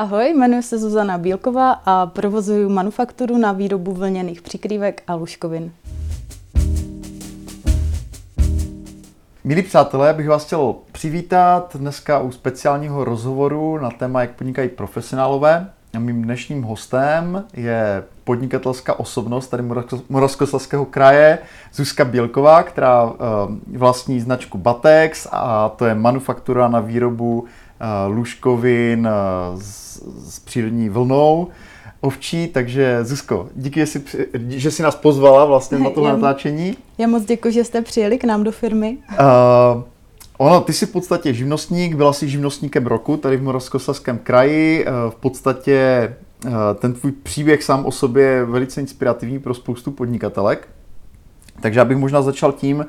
Ahoj, jmenuji se Zuzana Bílková a provozuji manufakturu na výrobu vlněných přikrývek a lůžkovin. Milí přátelé, bych vás chtěl přivítat dneska u speciálního rozhovoru na téma, jak podnikají profesionálové. A mým dnešním hostem je podnikatelská osobnost tady Moravskoslezského kraje, Zuzka Bělková, která uh, vlastní značku Batex a to je manufaktura na výrobu lůžkovin uh, s, s přírodní vlnou ovčí, takže Zuzko, díky, že jsi, že jsi nás pozvala vlastně na tohle natáčení. Já moc děkuji, že jste přijeli k nám do firmy. Uh, Ono, ty jsi v podstatě živnostník, byla jsi živnostníkem roku tady v Moravskoslezském kraji. V podstatě ten tvůj příběh sám o sobě je velice inspirativní pro spoustu podnikatelek. Takže já bych možná začal tím,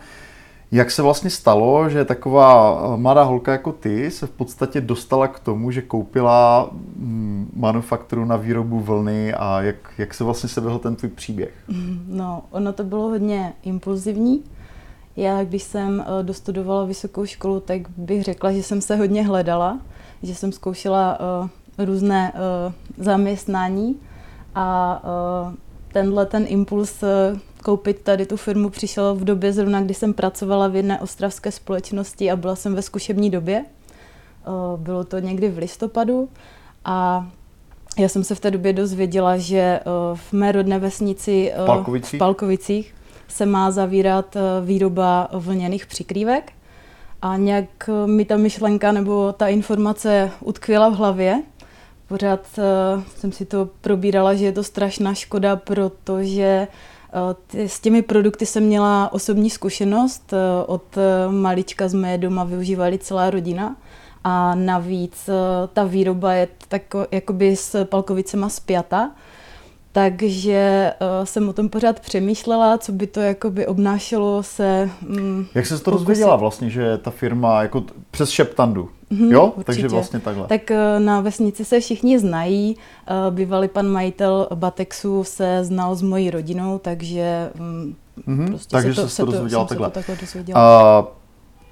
jak se vlastně stalo, že taková eh, mladá holka jako ty se v podstatě dostala k tomu, že koupila mm, manufakturu na výrobu vlny a jak, jak se vlastně seběhl ten tvůj příběh? No, ono to bylo hodně impulzivní. Já, když jsem eh, dostudovala vysokou školu, tak bych řekla, že jsem se hodně hledala, že jsem zkoušela uh, různé uh, zaměstnání a uh, tenhle ten impuls koupit tady tu firmu přišel v době zrovna, kdy jsem pracovala v jedné ostravské společnosti a byla jsem ve zkušební době. Bylo to někdy v listopadu a já jsem se v té době dozvěděla, že v mé rodné vesnici v Palkovicích, v Palkovicích se má zavírat výroba vlněných přikrývek. A nějak mi ta myšlenka nebo ta informace utkvěla v hlavě. Pořád jsem si to probírala, že je to strašná škoda, protože s těmi produkty jsem měla osobní zkušenost. Eh, od eh, malička z mé doma využívali celá rodina. A navíc eh, ta výroba je tak jakoby s palkovicema spjata. Takže uh, jsem o tom pořád přemýšlela, co by to jakoby obnášelo se... Um, Jak se to dozvěděla vlastně, že ta firma jako přes Šeptandu? Mm, jo, určitě. takže vlastně takhle. Tak uh, na vesnici se všichni znají. Uh, bývalý pan majitel Batexu se znal s mojí rodinou, takže mm-hmm, prostě takže se to, se to dozvěděla takhle. Se to takhle dozvěděla.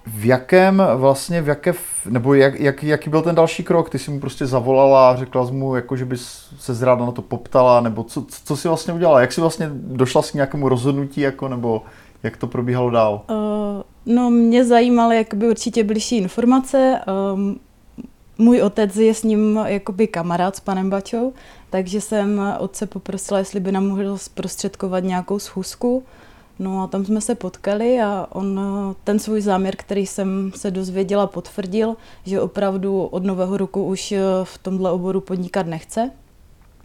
V jakém vlastně, v jaké, nebo jak, jak, jaký byl ten další krok? Ty jsi mu prostě zavolala a řekla jsi mu, jako, že bys se zráda na to poptala, nebo co, co jsi vlastně udělala? Jak jsi vlastně došla s nějakému rozhodnutí, jako, nebo jak to probíhalo dál? Uh, no, mě zajímaly jakoby určitě blížší informace. Um, můj otec je s ním jakoby kamarád s panem Bačou, takže jsem otce poprosila, jestli by nám mohl zprostředkovat nějakou schůzku. No a tam jsme se potkali a on ten svůj záměr, který jsem se dozvěděla, potvrdil, že opravdu od nového roku už v tomhle oboru podnikat nechce.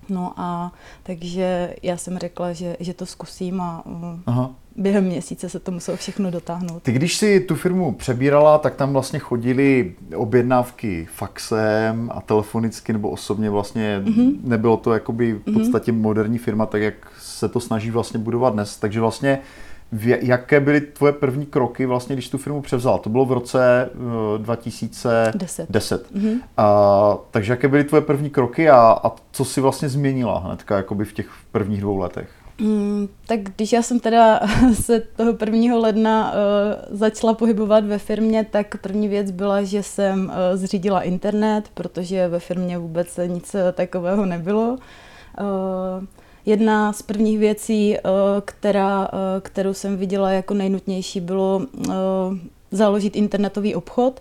No a takže já jsem řekla, že, že to zkusím a Aha. Během měsíce se to muselo všechno dotáhnout. Ty když si tu firmu přebírala, tak tam vlastně chodili objednávky faxem a telefonicky nebo osobně vlastně mm-hmm. nebylo to jakoby v mhm. podstatě mm-hmm. moderní firma, tak jak se to snaží vlastně budovat dnes. Takže vlastně jaké byly tvoje první kroky, vlastně, když tu firmu převzala? To bylo v roce uh, 2010. 10. Mm-hmm. A, takže jaké byly tvoje první kroky a, a co si vlastně změnila hnedka jakoby v těch prvních dvou letech? Mm, tak když já jsem teda se toho 1. ledna uh, začala pohybovat ve firmě, tak první věc byla, že jsem uh, zřídila internet, protože ve firmě vůbec nic takového nebylo. Uh, Jedna z prvních věcí, eh, která, eh, kterou jsem viděla jako nejnutnější, bylo eh, založit internetový obchod.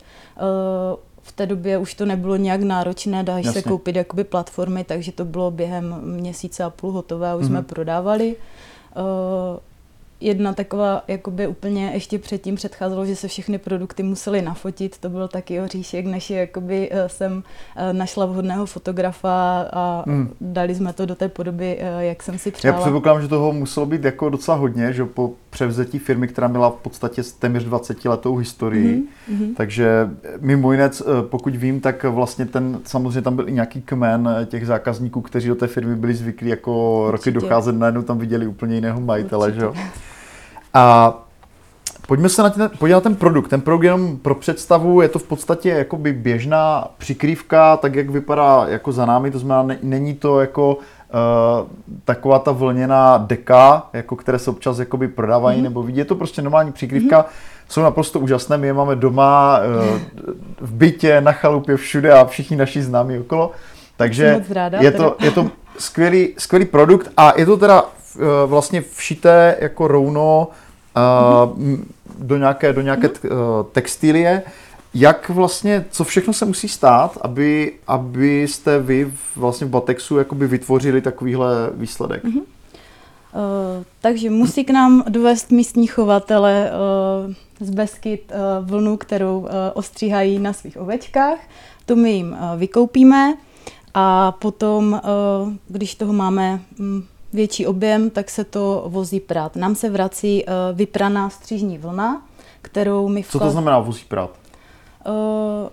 V té době už to nebylo nějak náročné, dá se koupit jakoby platformy, takže to bylo během měsíce a půl hotové a už mm-hmm. jsme mhm. prodávali jedna taková, jakoby úplně ještě předtím předcházelo, že se všechny produkty musely nafotit, to byl taky oříšek, než jakoby eh, jsem eh, našla vhodného fotografa a hmm. dali jsme to do té podoby, eh, jak jsem si přála. Já předpokládám, že toho muselo být jako docela hodně, že po převzetí firmy, která měla v podstatě téměř 20 letou historii, mm-hmm. takže mimo jiné, pokud vím, tak vlastně ten, samozřejmě tam byl i nějaký kmen těch zákazníků, kteří do té firmy byli zvyklí jako Určitě. roky docházet, najednou tam viděli úplně jiného majitele, Určitě. že jo? A pojďme se na ten, podívat na ten produkt. Ten produkt jenom pro představu, je to v podstatě jakoby běžná přikrývka, tak jak vypadá jako za námi, to znamená, není to jako Uh, taková ta vlněná deka, jako které se občas jakoby prodávají mm-hmm. nebo vidí. Je to prostě normální přikrývka. Mm-hmm. Jsou naprosto úžasné. My je máme doma uh, v bytě, na chalupě, všude a všichni naši známí okolo. Takže ráda, je, to, je to skvělý, skvělý produkt a je to teda uh, vlastně všité jako rouno uh, mm-hmm. Do nějaké, do nějaké mm-hmm. textilie. Jak vlastně, co všechno se musí stát, aby, abyste vy vlastně v Batexu jakoby vytvořili takovýhle výsledek? Mm-hmm. Uh, takže musí k nám dovést místní chovatele uh, z Beskyt uh, vlnu, kterou uh, ostříhají na svých ovečkách. To my jim uh, vykoupíme a potom, uh, když toho máme um, větší objem, tak se to vozí prát. Nám se vrací uh, vypraná střížní vlna, kterou my... Vklad... Co to znamená vozí prát? Uh,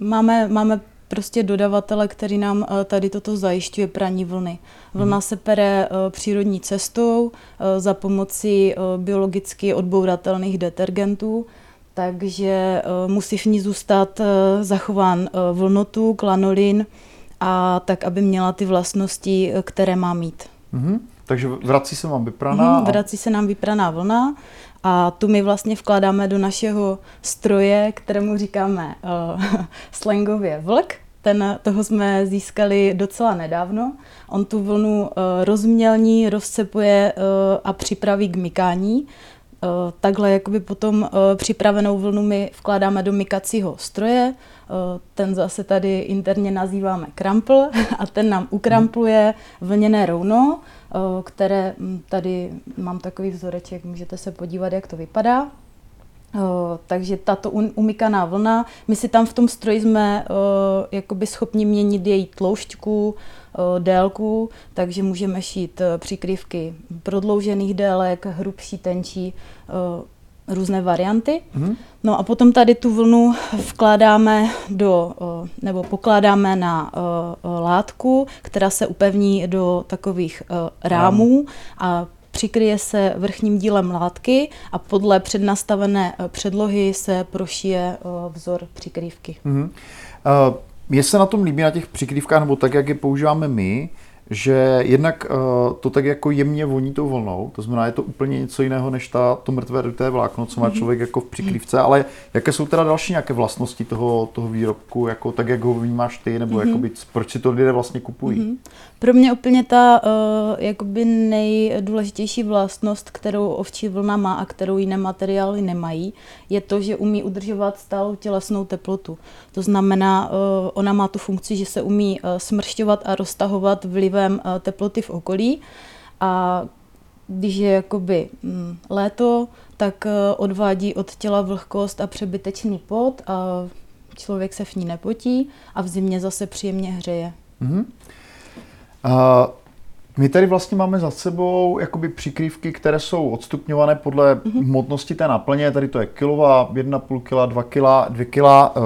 máme, máme prostě dodavatele, který nám eh, tady toto zajišťuje praní vlny. Vlna hmm. se pere eh, přírodní cestou eh, za pomocí biologicky odbouratelných detergentů, takže musí v ní zůstat zachován vlnotu, klanolin a tak, aby měla ty vlastnosti, které má mít. hmm Takže vrací se vám vypraná? Hmm, vrací se nám vypraná vlna a tu my vlastně vkládáme do našeho stroje, kterému říkáme uh, slangově vlk. Ten, toho jsme získali docela nedávno. On tu vlnu uh, rozmělní, rozcepuje uh, a připraví k mykání. Uh, takhle jakoby potom uh, připravenou vlnu my vkládáme do mykacího stroje. Uh, ten zase tady interně nazýváme krampl a ten nám ukrampluje vlněné rouno, které hm, tady mám takový vzoreček, můžete se podívat, jak to vypadá. Uh, takže tato umykaná vlna, my si tam v tom stroji jsme uh, jakoby schopni měnit její tloušťku, uh, délku, takže můžeme šít přikrývky prodloužených délek, hrubší, tenčí, různé varianty. Mm-hmm. No a potom tady tu vlnu vkládáme do, nebo pokládáme na látku, která se upevní do takových rámů a přikryje se vrchním dílem látky a podle přednastavené eh, předlohy se prošije eh, vzor přikrývky. Mm-hmm. Uh, se na tom líbí na těch přikrývkách, nebo tak, jak je používáme my, že jednak uh, to tak jako jemně voní tou vlnou, to znamená, je to úplně něco jiného než ta, to mrtvé duté vlákno, co má mhm. člověk jako v přikrývce, ale jaké jsou teda další nějaké vlastnosti toho, toho výrobku, jako tak, jak ho vnímáš ty, nebo mm-hmm. jakoby, proč si to lidé vlastně kupují? Mm-hmm. Pro mě úplně ta uh, jakoby nejdůležitější vlastnost, kterou ovčí vlna má a kterou jiné materiály nemají, je to, že umí udržovat stálou tělesnou teplotu. To znamená, uh, ona má tu funkci, že se umí uh, smršťovat a roztahovat vlivem uh, teploty v okolí a když je jakoby mm, léto, tak uh, odvádí od těla vlhkost a přebytečný pot a člověk se v ní nepotí a v zimě zase příjemně hřeje. Mm-hmm. Uh, my tady vlastně máme za sebou jakoby přikrývky, které jsou odstupňované podle mm-hmm. hmotnosti té naplně. Tady to je kilová, 1,5 kg, 2 kg, 2 kg.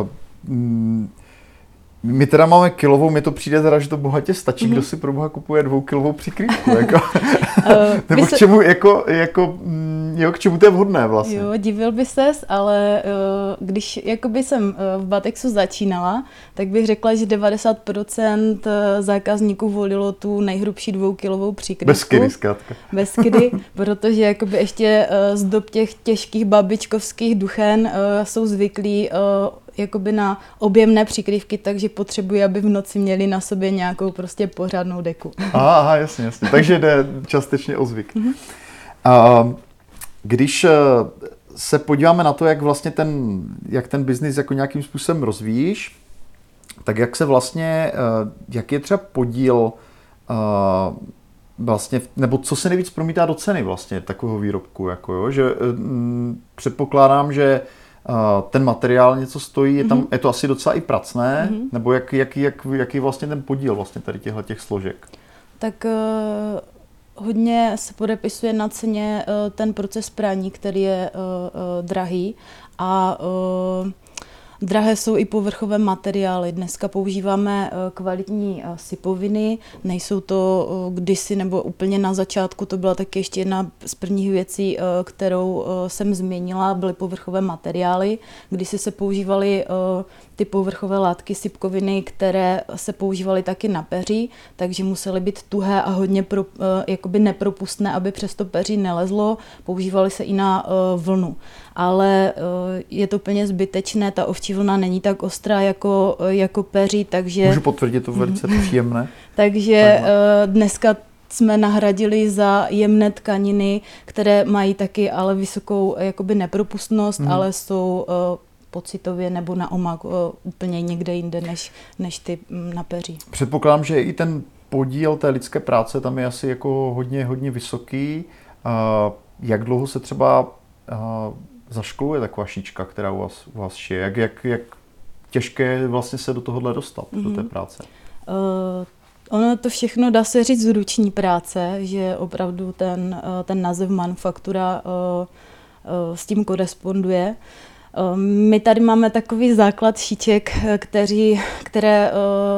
My teda máme kilovou, mi to přijde teda, že to bohatě stačí, mm-hmm. kdo si pro boha kupuje dvoukilovou přikrývku, jako. uh, Nebo k čemu, jako, jako, mm, jo, k čemu to je vhodné vlastně? Jo, divil by ses, ale uh, když jakoby jsem uh, v Batexu začínala, tak bych řekla, že 90% zákazníků volilo tu nejhrubší dvoukilovou přikrývku. Bez kidy, zkrátka. Bez kidy, protože jakoby ještě z dob těch těžkých babičkovských duchen jsou zvyklí jakoby na objemné přikrývky, takže potřebuji, aby v noci měli na sobě nějakou prostě pořádnou deku. Aha, aha jasně, jasně. Takže jde částečně o zvyk. Mm-hmm. Uh, když eh, se podíváme na to, jak vlastně ten, jak ten biznis jako nějakým způsobem rozvíjíš, tak jak se vlastně, uh, jak je třeba podíl uh, vlastně, nebo co se nejvíc promítá do ceny vlastně takového výrobku, jako jo, že mm, předpokládám, že ten materiál něco stojí, je, tam, mm-hmm. je to asi docela i pracné, mm-hmm. nebo jak, jak, jak, jaký vlastně ten podíl vlastně tady těchto těch složek? Tak uh, hodně se podepisuje na ceně uh, ten proces prání, který je uh, uh, drahý a uh, Drahé jsou i povrchové materiály. Dneska používáme eh, kvalitní eh, sypoviny, nejsou to eh, kdysi nebo úplně na začátku, to byla taky ještě jedna z prvních věcí, kterou jsem změnila, byly povrchové materiály, kdysi se používaly ty povrchové látky sypkoviny, které se používaly taky na peří, takže musely být tuhé a hodně pro, jakoby nepropustné, aby přes to peří nelezlo. Používaly se i na vlnu. Ale je to úplně zbytečné, ta ovčí vlna není tak ostrá jako, jako peří, takže... Můžu potvrdit, to velice příjemné. takže uh, dneska jsme nahradili za jemné tkaniny, které mají taky ale vysokou jakoby nepropustnost, mm. ale jsou pocitově nebo na omak úplně někde jinde než, než ty um, na peří. Předpokládám, že i ten podíl té lidské práce tam je asi jako hodně, hodně vysoký. Jak dlouho se třeba uh, zaškoluje taková šíčka, která u vás, u vás šije? Jak, jak, jak těžké je vlastně se do tohohle dostat, mm-hmm. do té mhm. práce? Uh, ono to všechno dá se říct z ruční práce, že opravdu ten, ten název manufaktura uh, uh, s tím koresponduje. My tady máme takový základ šíček, kteří, které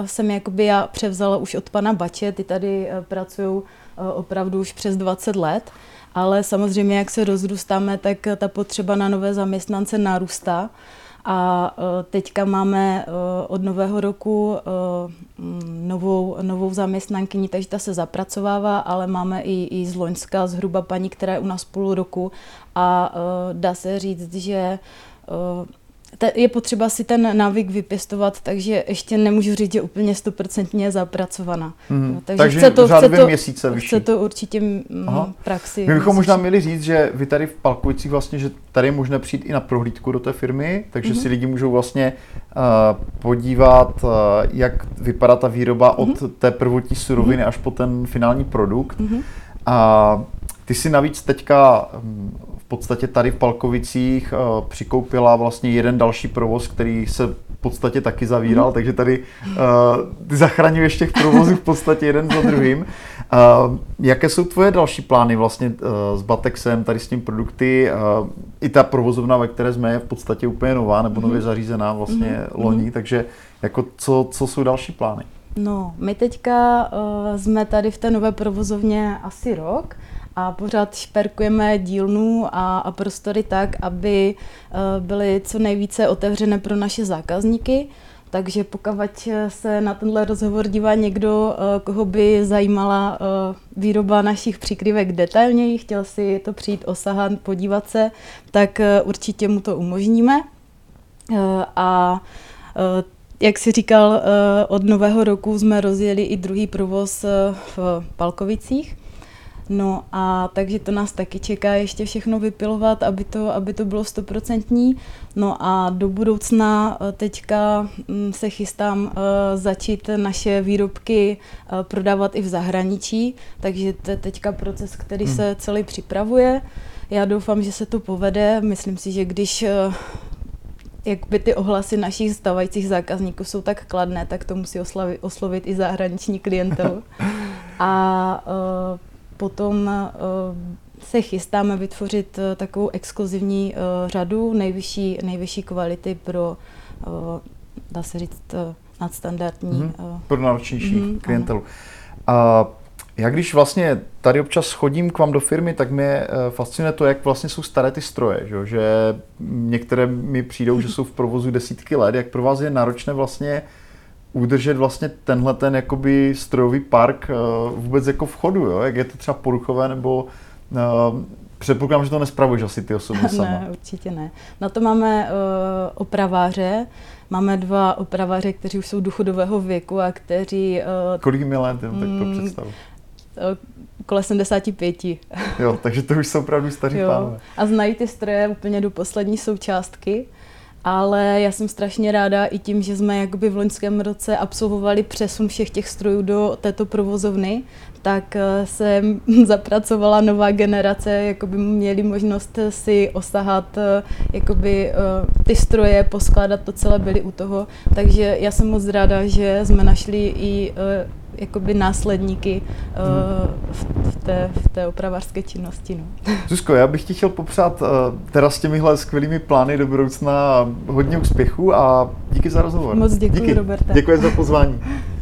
jsem jakoby já převzala už od pana Bače, ty tady pracují opravdu už přes 20 let, ale samozřejmě, jak se rozrůstáme, tak ta potřeba na nové zaměstnance narůstá. A teďka máme od nového roku novou, novou zaměstnankyni, takže ta se zapracovává, ale máme i, i z Loňska zhruba paní, která je u nás půl roku a dá se říct, že je potřeba si ten návyk vypěstovat, takže ještě nemůžu říct, že úplně stoprocentně zapracovaná. Mm. Takže, takže chce to, chce to, měsíce vyšší. Chce to určitě Aha. praxi. My bychom možná měli říct, že vy tady v Palkovicích vlastně, že tady je možné přijít i na prohlídku do té firmy, takže mm-hmm. si lidi můžou vlastně uh, podívat, uh, jak vypadá ta výroba mm-hmm. od té prvotní suroviny mm-hmm. až po ten finální produkt. Mm-hmm. A ty si navíc teďka hm, podstatě tady v Palkovicích uh, přikoupila vlastně jeden další provoz, který se v podstatě taky zavíral, mm. takže tady uh, ty zachraňuješ těch provozů v podstatě jeden za druhým. Uh, jaké jsou tvoje další plány vlastně uh, s Batexem, tady s tím produkty? Uh, I ta provozovna, ve které jsme, je v podstatě úplně nová nebo nově mhm. zařízená vlastně mm. loni, takže jako co, co jsou další plány? No, my teďka uh, jsme tady v té nové provozovně asi rok a pořád šperkujeme dílnu a, a prostory tak, aby uh, byly co nejvíce otevřené pro naše zákazníky. Takže pokud se na tenhle rozhovor dívá někdo, uh, koho by zajímala uh, výroba našich přikrývek detailněji, chtěl si to přijít osahat, podívat se, tak určitě mu to umožníme. A jak si říkal, od nového roku jsme rozjeli i druhý provoz v Palkovicích. No a takže to nás taky čeká ještě všechno vypilovat, aby to, aby to bylo stoprocentní. No a do budoucna eh, teďka mm, se chystám eh, začít naše výrobky eh, prodávat i v zahraničí, takže to je teďka proces, který hmm. se celý připravuje. Já doufám, že se to povede. Myslím si, že když jak by ty ohlasy našich stávajících zákazníků jsou tak kladné, tak to musí oslavit, oslovit i zahraniční klientelu. A uh, Potom eh, se chystáme vytvořit eh, takovou exkluzivní eh, řadu nejvyšší, nejvyšší kvality pro, dá se říct, nadstandardní. Mm-hmm. Pro náročnější mm-hmm, klientelu. A já když vlastně tady občas chodím k vám do firmy, tak mě fascinuje to, jak vlastně jsou staré ty stroje, že, že některé mi přijdou, že jsou v provozu desítky let, jak pro vás je náročné vlastně udržet vlastně tenhle ten jakoby strojový park uh, vůbec jako v chodu, jo? jak je to třeba poruchové nebo uh, Předpokládám, že to nespravuješ asi ty osobně sama. Ne, určitě ne. Na to máme uh, opraváře. Máme dva opraváře, kteří už jsou důchodového věku a kteří... Uh, Kolik mi let, tak to mm, představu? Kolem 75. jo, takže to už jsou opravdu staří jo. pánové. A znají ty stroje úplně do poslední součástky ale já jsem strašně ráda i tím, že jsme jakoby v loňském roce absolvovali přesun všech těch strojů do této provozovny, tak eh, se zapracovala nová generace, jakoby měli možnost si osahat eh, jakoby eh, ty stroje, poskládat to celé, byli u toho. Takže já jsem moc ráda, že jsme našli i jakoby následníky uh, v, v, té, v té opravářské činnosti. No. Zuzko, já bych ti chtěl popřát uh, teda s těmihle skvělými plány do budoucna hodně úspěchů a díky za rozhovor. Moc děkuji, díky. Roberte. Děkuji za pozvání.